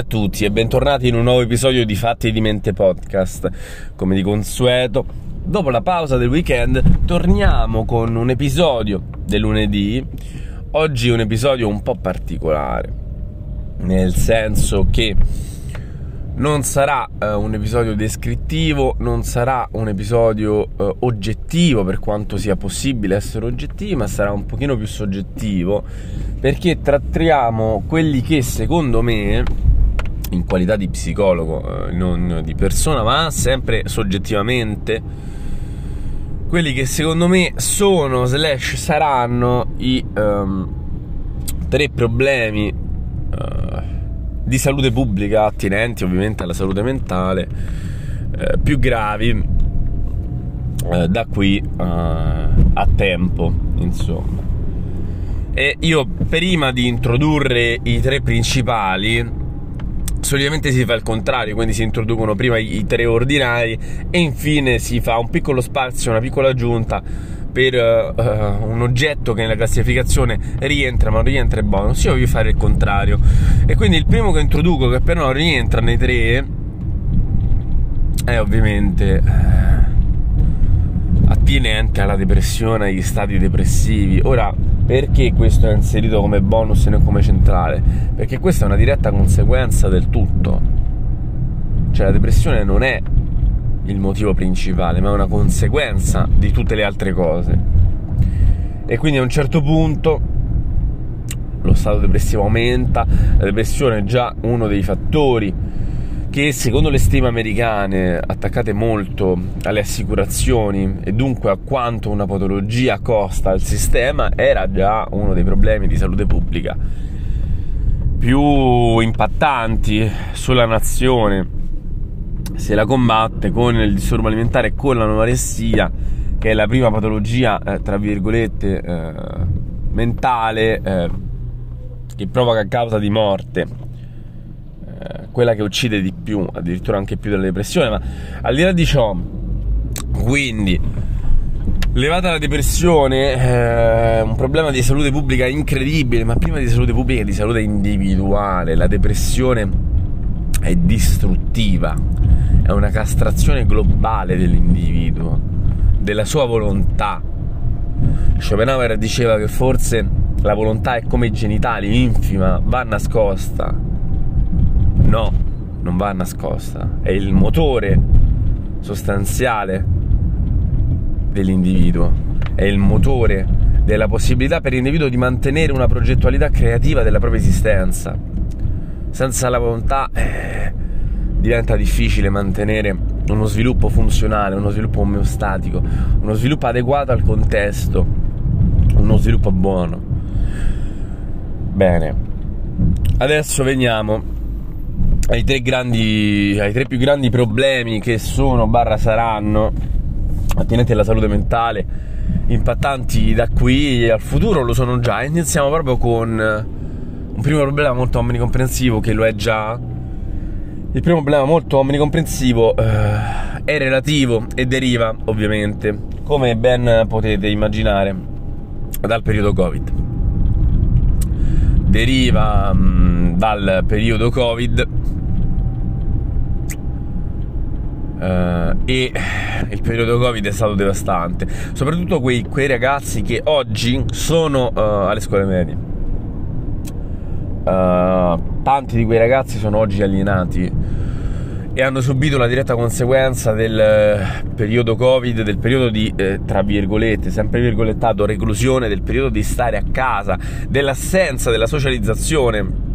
a tutti e bentornati in un nuovo episodio di Fatti di Mente Podcast. Come di consueto, dopo la pausa del weekend torniamo con un episodio del lunedì. Oggi un episodio un po' particolare, nel senso che non sarà uh, un episodio descrittivo, non sarà un episodio uh, oggettivo per quanto sia possibile essere oggettivo, ma sarà un pochino più soggettivo perché trattiamo quelli che secondo me in qualità di psicologo, uh, non di persona, ma sempre soggettivamente quelli che secondo me sono slash saranno i um, tre problemi di salute pubblica attinenti ovviamente alla salute mentale eh, più gravi eh, da qui eh, a tempo insomma. E io prima di introdurre i tre principali solitamente si fa il contrario, quindi si introducono prima i, tre ordinari e infine si fa un piccolo spazio, una piccola aggiunta per uh, un oggetto che nella classificazione rientra ma non rientra è bonus io voglio fare il contrario. E quindi il primo che introduco che però non rientra nei tre è ovviamente uh, attinente alla depressione agli stati depressivi. Ora perché questo è inserito come bonus e non come centrale perché questa è una diretta conseguenza del tutto cioè la depressione non è il motivo principale, ma è una conseguenza di tutte le altre cose. E quindi a un certo punto lo stato depressivo aumenta, la depressione è già uno dei fattori che secondo le stime americane attaccate molto alle assicurazioni e dunque a quanto una patologia costa al sistema era già uno dei problemi di salute pubblica più impattanti sulla nazione. Se la combatte con il disturbo alimentare e con l'anoressia, che è la prima patologia, eh, tra virgolette, eh, mentale eh, che provoca causa di morte, eh, quella che uccide di più, addirittura anche più della depressione, ma al di là di ciò, quindi levata la depressione, eh, un problema di salute pubblica incredibile, ma prima di salute pubblica di salute individuale, la depressione è distruttiva, è una castrazione globale dell'individuo, della sua volontà. Schopenhauer diceva che forse la volontà è come i genitali, infima, va nascosta. No, non va nascosta, è il motore sostanziale dell'individuo, è il motore della possibilità per l'individuo di mantenere una progettualità creativa della propria esistenza. Senza la volontà eh, diventa difficile mantenere uno sviluppo funzionale, uno sviluppo omeostatico, uno sviluppo adeguato al contesto, uno sviluppo buono. Bene, adesso veniamo ai tre, grandi, ai tre più grandi problemi che sono, barra saranno, attinenti alla salute mentale, impattanti da qui al futuro, lo sono già. Iniziamo proprio con un primo problema molto omnicomprensivo che lo è già. Il primo problema molto omnicomprensivo eh, è relativo e deriva, ovviamente, come ben potete immaginare, dal periodo Covid. Deriva mh, mm, dal periodo Covid Uh, e il periodo Covid è stato devastante, soprattutto quei, quei ragazzi che oggi sono uh, alle scuole medie. Uh, tanti di quei ragazzi sono oggi alienati e hanno subito la diretta conseguenza del periodo Covid, del periodo di, eh, tra virgolette, sempre virgolettato, reclusione, del periodo di stare a casa, dell'assenza della socializzazione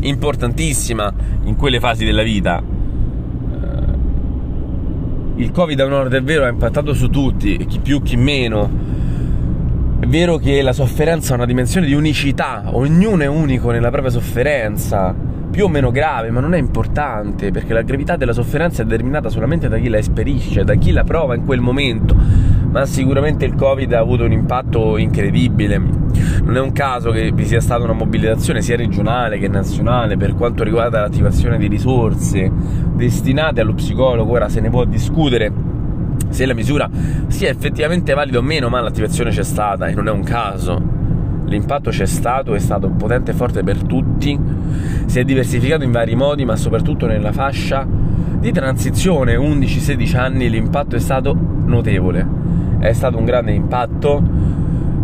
importantissima in quelle fasi della vita. Il Covid a nord è vero ha impattato su tutti, chi più chi meno, è vero che la sofferenza ha una dimensione di unicità, ognuno è unico nella propria sofferenza, più o meno grave, ma non è importante, perché la gravità della sofferenza è determinata solamente da chi la esperisce, da chi la prova in quel momento. Ma sicuramente il Covid ha avuto un impatto incredibile. Non è un caso che vi sia stata una mobilitazione sia regionale che nazionale per quanto riguarda l'attivazione di risorse destinate allo psicologo. Ora se ne può discutere se la misura sia effettivamente valida o meno, ma l'attivazione c'è stata e non è un caso. l'impatto c'è stato, è stato potente e forte per tutti, si è diversificato in vari modi, ma soprattutto nella fascia di transizione 11-16 anni l'impatto è stato notevole, è stato un grande impatto,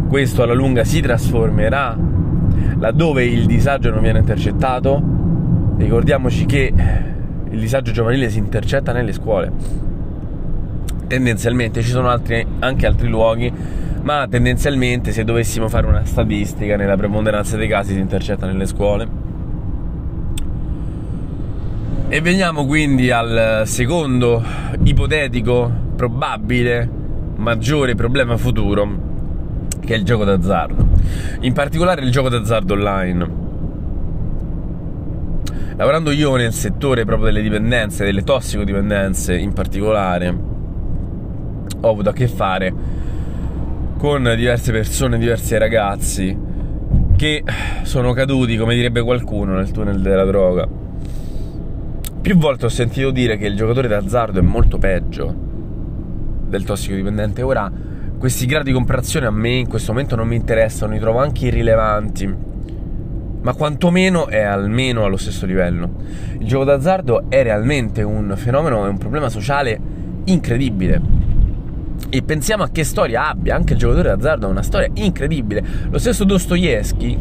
questo alla lunga si trasformerà laddove il disagio non viene intercettato, ricordiamoci che il disagio giovanile si intercetta nelle scuole. Tendenzialmente ci sono altri, anche altri luoghi, ma tendenzialmente se dovessimo fare una statistica nella preponderanza dei casi si intercetta nelle scuole. E veniamo quindi al secondo ipotetico, probabile, maggiore problema futuro, che è il gioco d'azzardo. In particolare il gioco d'azzardo online lavorando io nel settore proprio delle dipendenze, delle tossicodipendenze in particolare, ho avuto a che fare con diverse persone, diversi ragazzi che sono caduti, come direbbe qualcuno, nel tunnel della droga. Più volte ho sentito dire che il giocatore d'azzardo è molto peggio del tossicodipendente. Ora, questi gradi di comparazione a me in questo momento non mi interessano, li trovo anche irrilevanti ma quantomeno è almeno allo stesso livello. Il gioco d'azzardo è realmente un fenomeno e un problema sociale incredibile. E pensiamo a che storia abbia, anche il giocatore d'azzardo ha una storia incredibile. Lo stesso Dostoevsky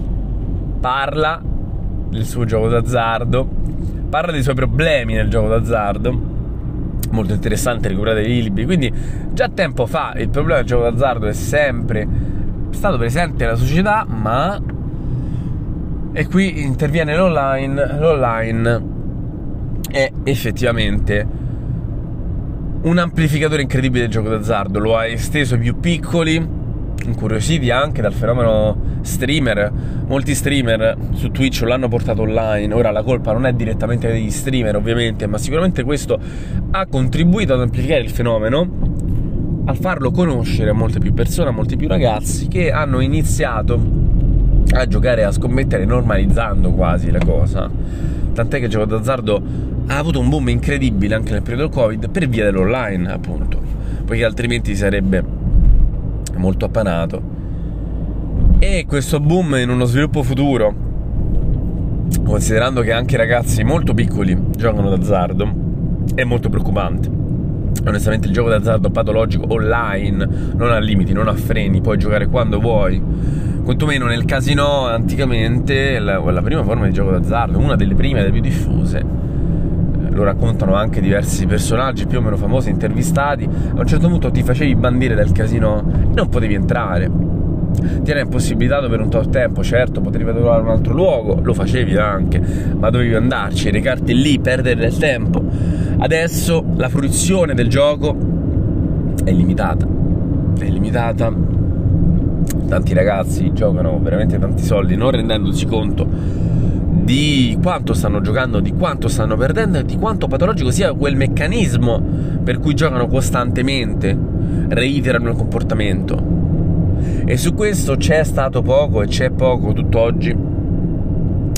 parla del suo gioco d'azzardo, parla dei suoi problemi nel gioco d'azzardo. Molto interessante recuperare i libri. Quindi, già tempo fa il problema del gioco d'azzardo è sempre stato presente nella società, ma e qui interviene l'online. L'online è effettivamente un amplificatore incredibile del gioco d'azzardo. Lo ha esteso ai più piccoli, incuriositi anche dal fenomeno streamer. Molti streamer su Twitch l'hanno portato online. Ora la colpa non è direttamente degli streamer, ovviamente, ma sicuramente questo ha contribuito ad amplificare il fenomeno, al farlo conoscere a molte più persone, a molti più ragazzi che hanno iniziato a giocare a scommettere normalizzando quasi la cosa. Tant'è che il gioco d'azzardo ha avuto un boom incredibile anche nel periodo Covid per via dell'online, appunto, poiché altrimenti sarebbe molto appanato. E questo boom in uno sviluppo futuro, considerando che anche ragazzi molto piccoli giocano d'azzardo, è molto preoccupante. Onestamente il gioco d'azzardo patologico online non ha limiti, non ha freni, puoi giocare quando vuoi quantomeno nel casino anticamente la, la prima forma di gioco d'azzardo, una delle prime, delle più diffuse eh, lo raccontano anche diversi personaggi più o meno famosi intervistati. A un certo punto ti facevi bandire dal casino e non potevi entrare. Ti era impossibilitato per un tot tempo, certo, potevi trovare un altro luogo, lo facevi anche, ma dovevi andarci, recarti lì, perdere del tempo. Adesso la fruizione del gioco è limitata. È limitata tanti ragazzi giocano veramente tanti soldi non rendendosi conto di quanto stanno giocando, di quanto stanno perdendo e di quanto patologico sia quel meccanismo per cui giocano costantemente, reiterano il comportamento. E su questo c'è stato poco e c'è poco tutt'oggi,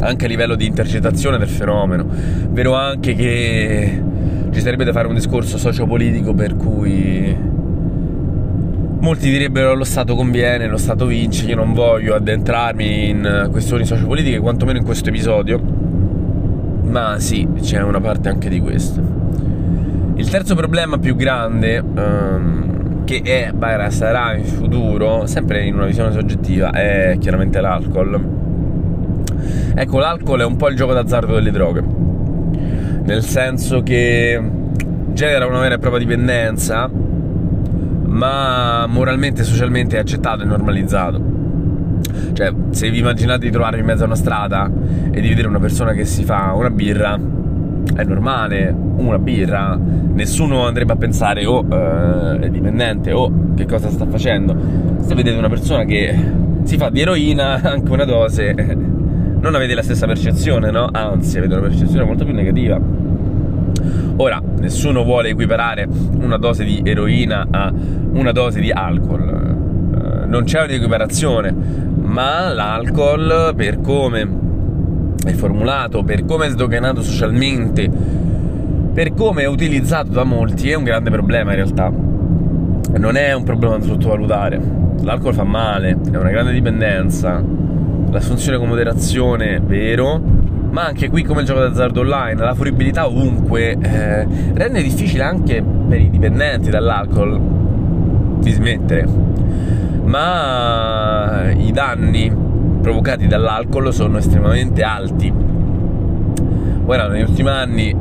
anche a livello di intercettazione del fenomeno. Vero anche che ci sarebbe da fare un discorso sociopolitico per cui Molti direbbero lo Stato conviene, lo Stato vince, io non voglio addentrarmi in questioni sociopolitiche, quantomeno in questo episodio, ma sì, c'è una parte anche di questo. Il terzo problema più grande, um, che è, sarà in futuro, sempre in una visione soggettiva, è chiaramente l'alcol. Ecco, l'alcol è un po' il gioco d'azzardo delle droghe, nel senso che genera una vera e propria dipendenza ma moralmente e socialmente è accettato e normalizzato. Cioè, se vi immaginate di trovarvi in mezzo a una strada e di vedere una persona che si fa una birra, è normale, una birra, nessuno andrebbe a pensare oh eh, è dipendente oh, che cosa sta facendo. Se vedete una persona che si fa di eroina, anche una dose, non avete la stessa percezione, no? Anzi, avete una percezione molto più negativa. Ora, nessuno vuole equiparare una dose di eroina a una dose di alcol, eh, non c'è un'equiparazione, ma l'alcol per come è formulato, per come è sdoganato socialmente, per come è utilizzato da molti è un grande problema in realtà. non è un problema da sottovalutare. L'alcol fa male, è una grande dipendenza. L'assunzione con moderazione, vero, ma anche qui come il gioco d'azzardo online, la fruibilità ovunque eh, rende difficile anche per i dipendenti dall'alcol di smettere. Ma i danni provocati dall'alcol sono estremamente alti. Ora, negli ultimi anni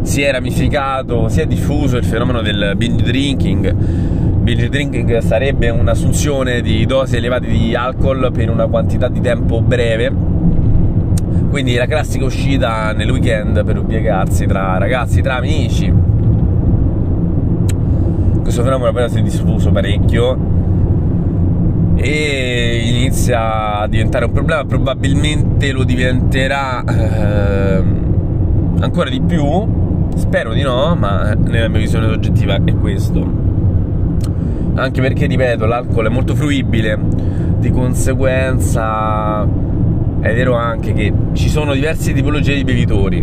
si è ramificato, si è diffuso il fenomeno del binge drinking. Binge drinking sarebbe un'assunzione di dosi elevate di alcol per una quantità di tempo breve. Quindi la classica uscita nel weekend per ubriacarsi tra ragazzi, tra amici. Questo fenomeno però si è diffuso parecchio e inizia a diventare un problema, probabilmente lo diventerà eh, ancora di più Spero di no, ma nella mia visione soggettiva è questo. Anche perché, ripeto, l'alcol è molto fruibile, di conseguenza è vero anche che ci sono diverse tipologie di bevitori.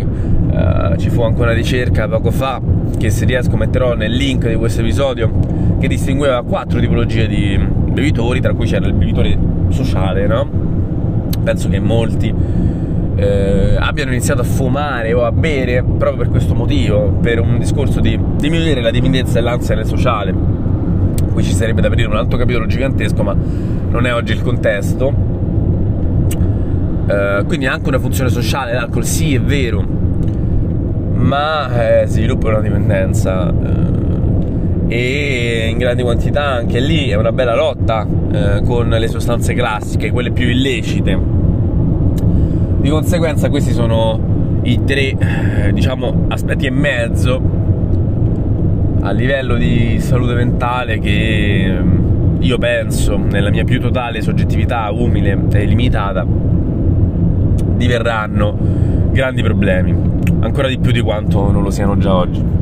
Uh, ci fu anche una ricerca poco fa, che se riesco metterò nel link di questo episodio, che distingueva quattro tipologie di bevitori, tra cui c'era il bevitore sociale, no? Penso che molti eh, abbiano iniziato a fumare o a bere proprio per questo motivo, per un discorso di diminuire la dipendenza e l'ansia nel sociale. Qui ci sarebbe da aprire un altro capitolo gigantesco, ma non è oggi il contesto. Eh, quindi ha anche una funzione sociale, l'alcol sì è vero, ma eh, sviluppa una dipendenza eh, e in grandi quantità anche lì è una bella lotta eh, con le sostanze classiche, quelle più illecite di conseguenza questi sono i tre, eh, diciamo, aspetti e mezzo a livello di salute mentale che ehm, io penso, nella mia più totale soggettività umile e limitata, diverranno grandi problemi, ancora di più di quanto non lo siano già oggi.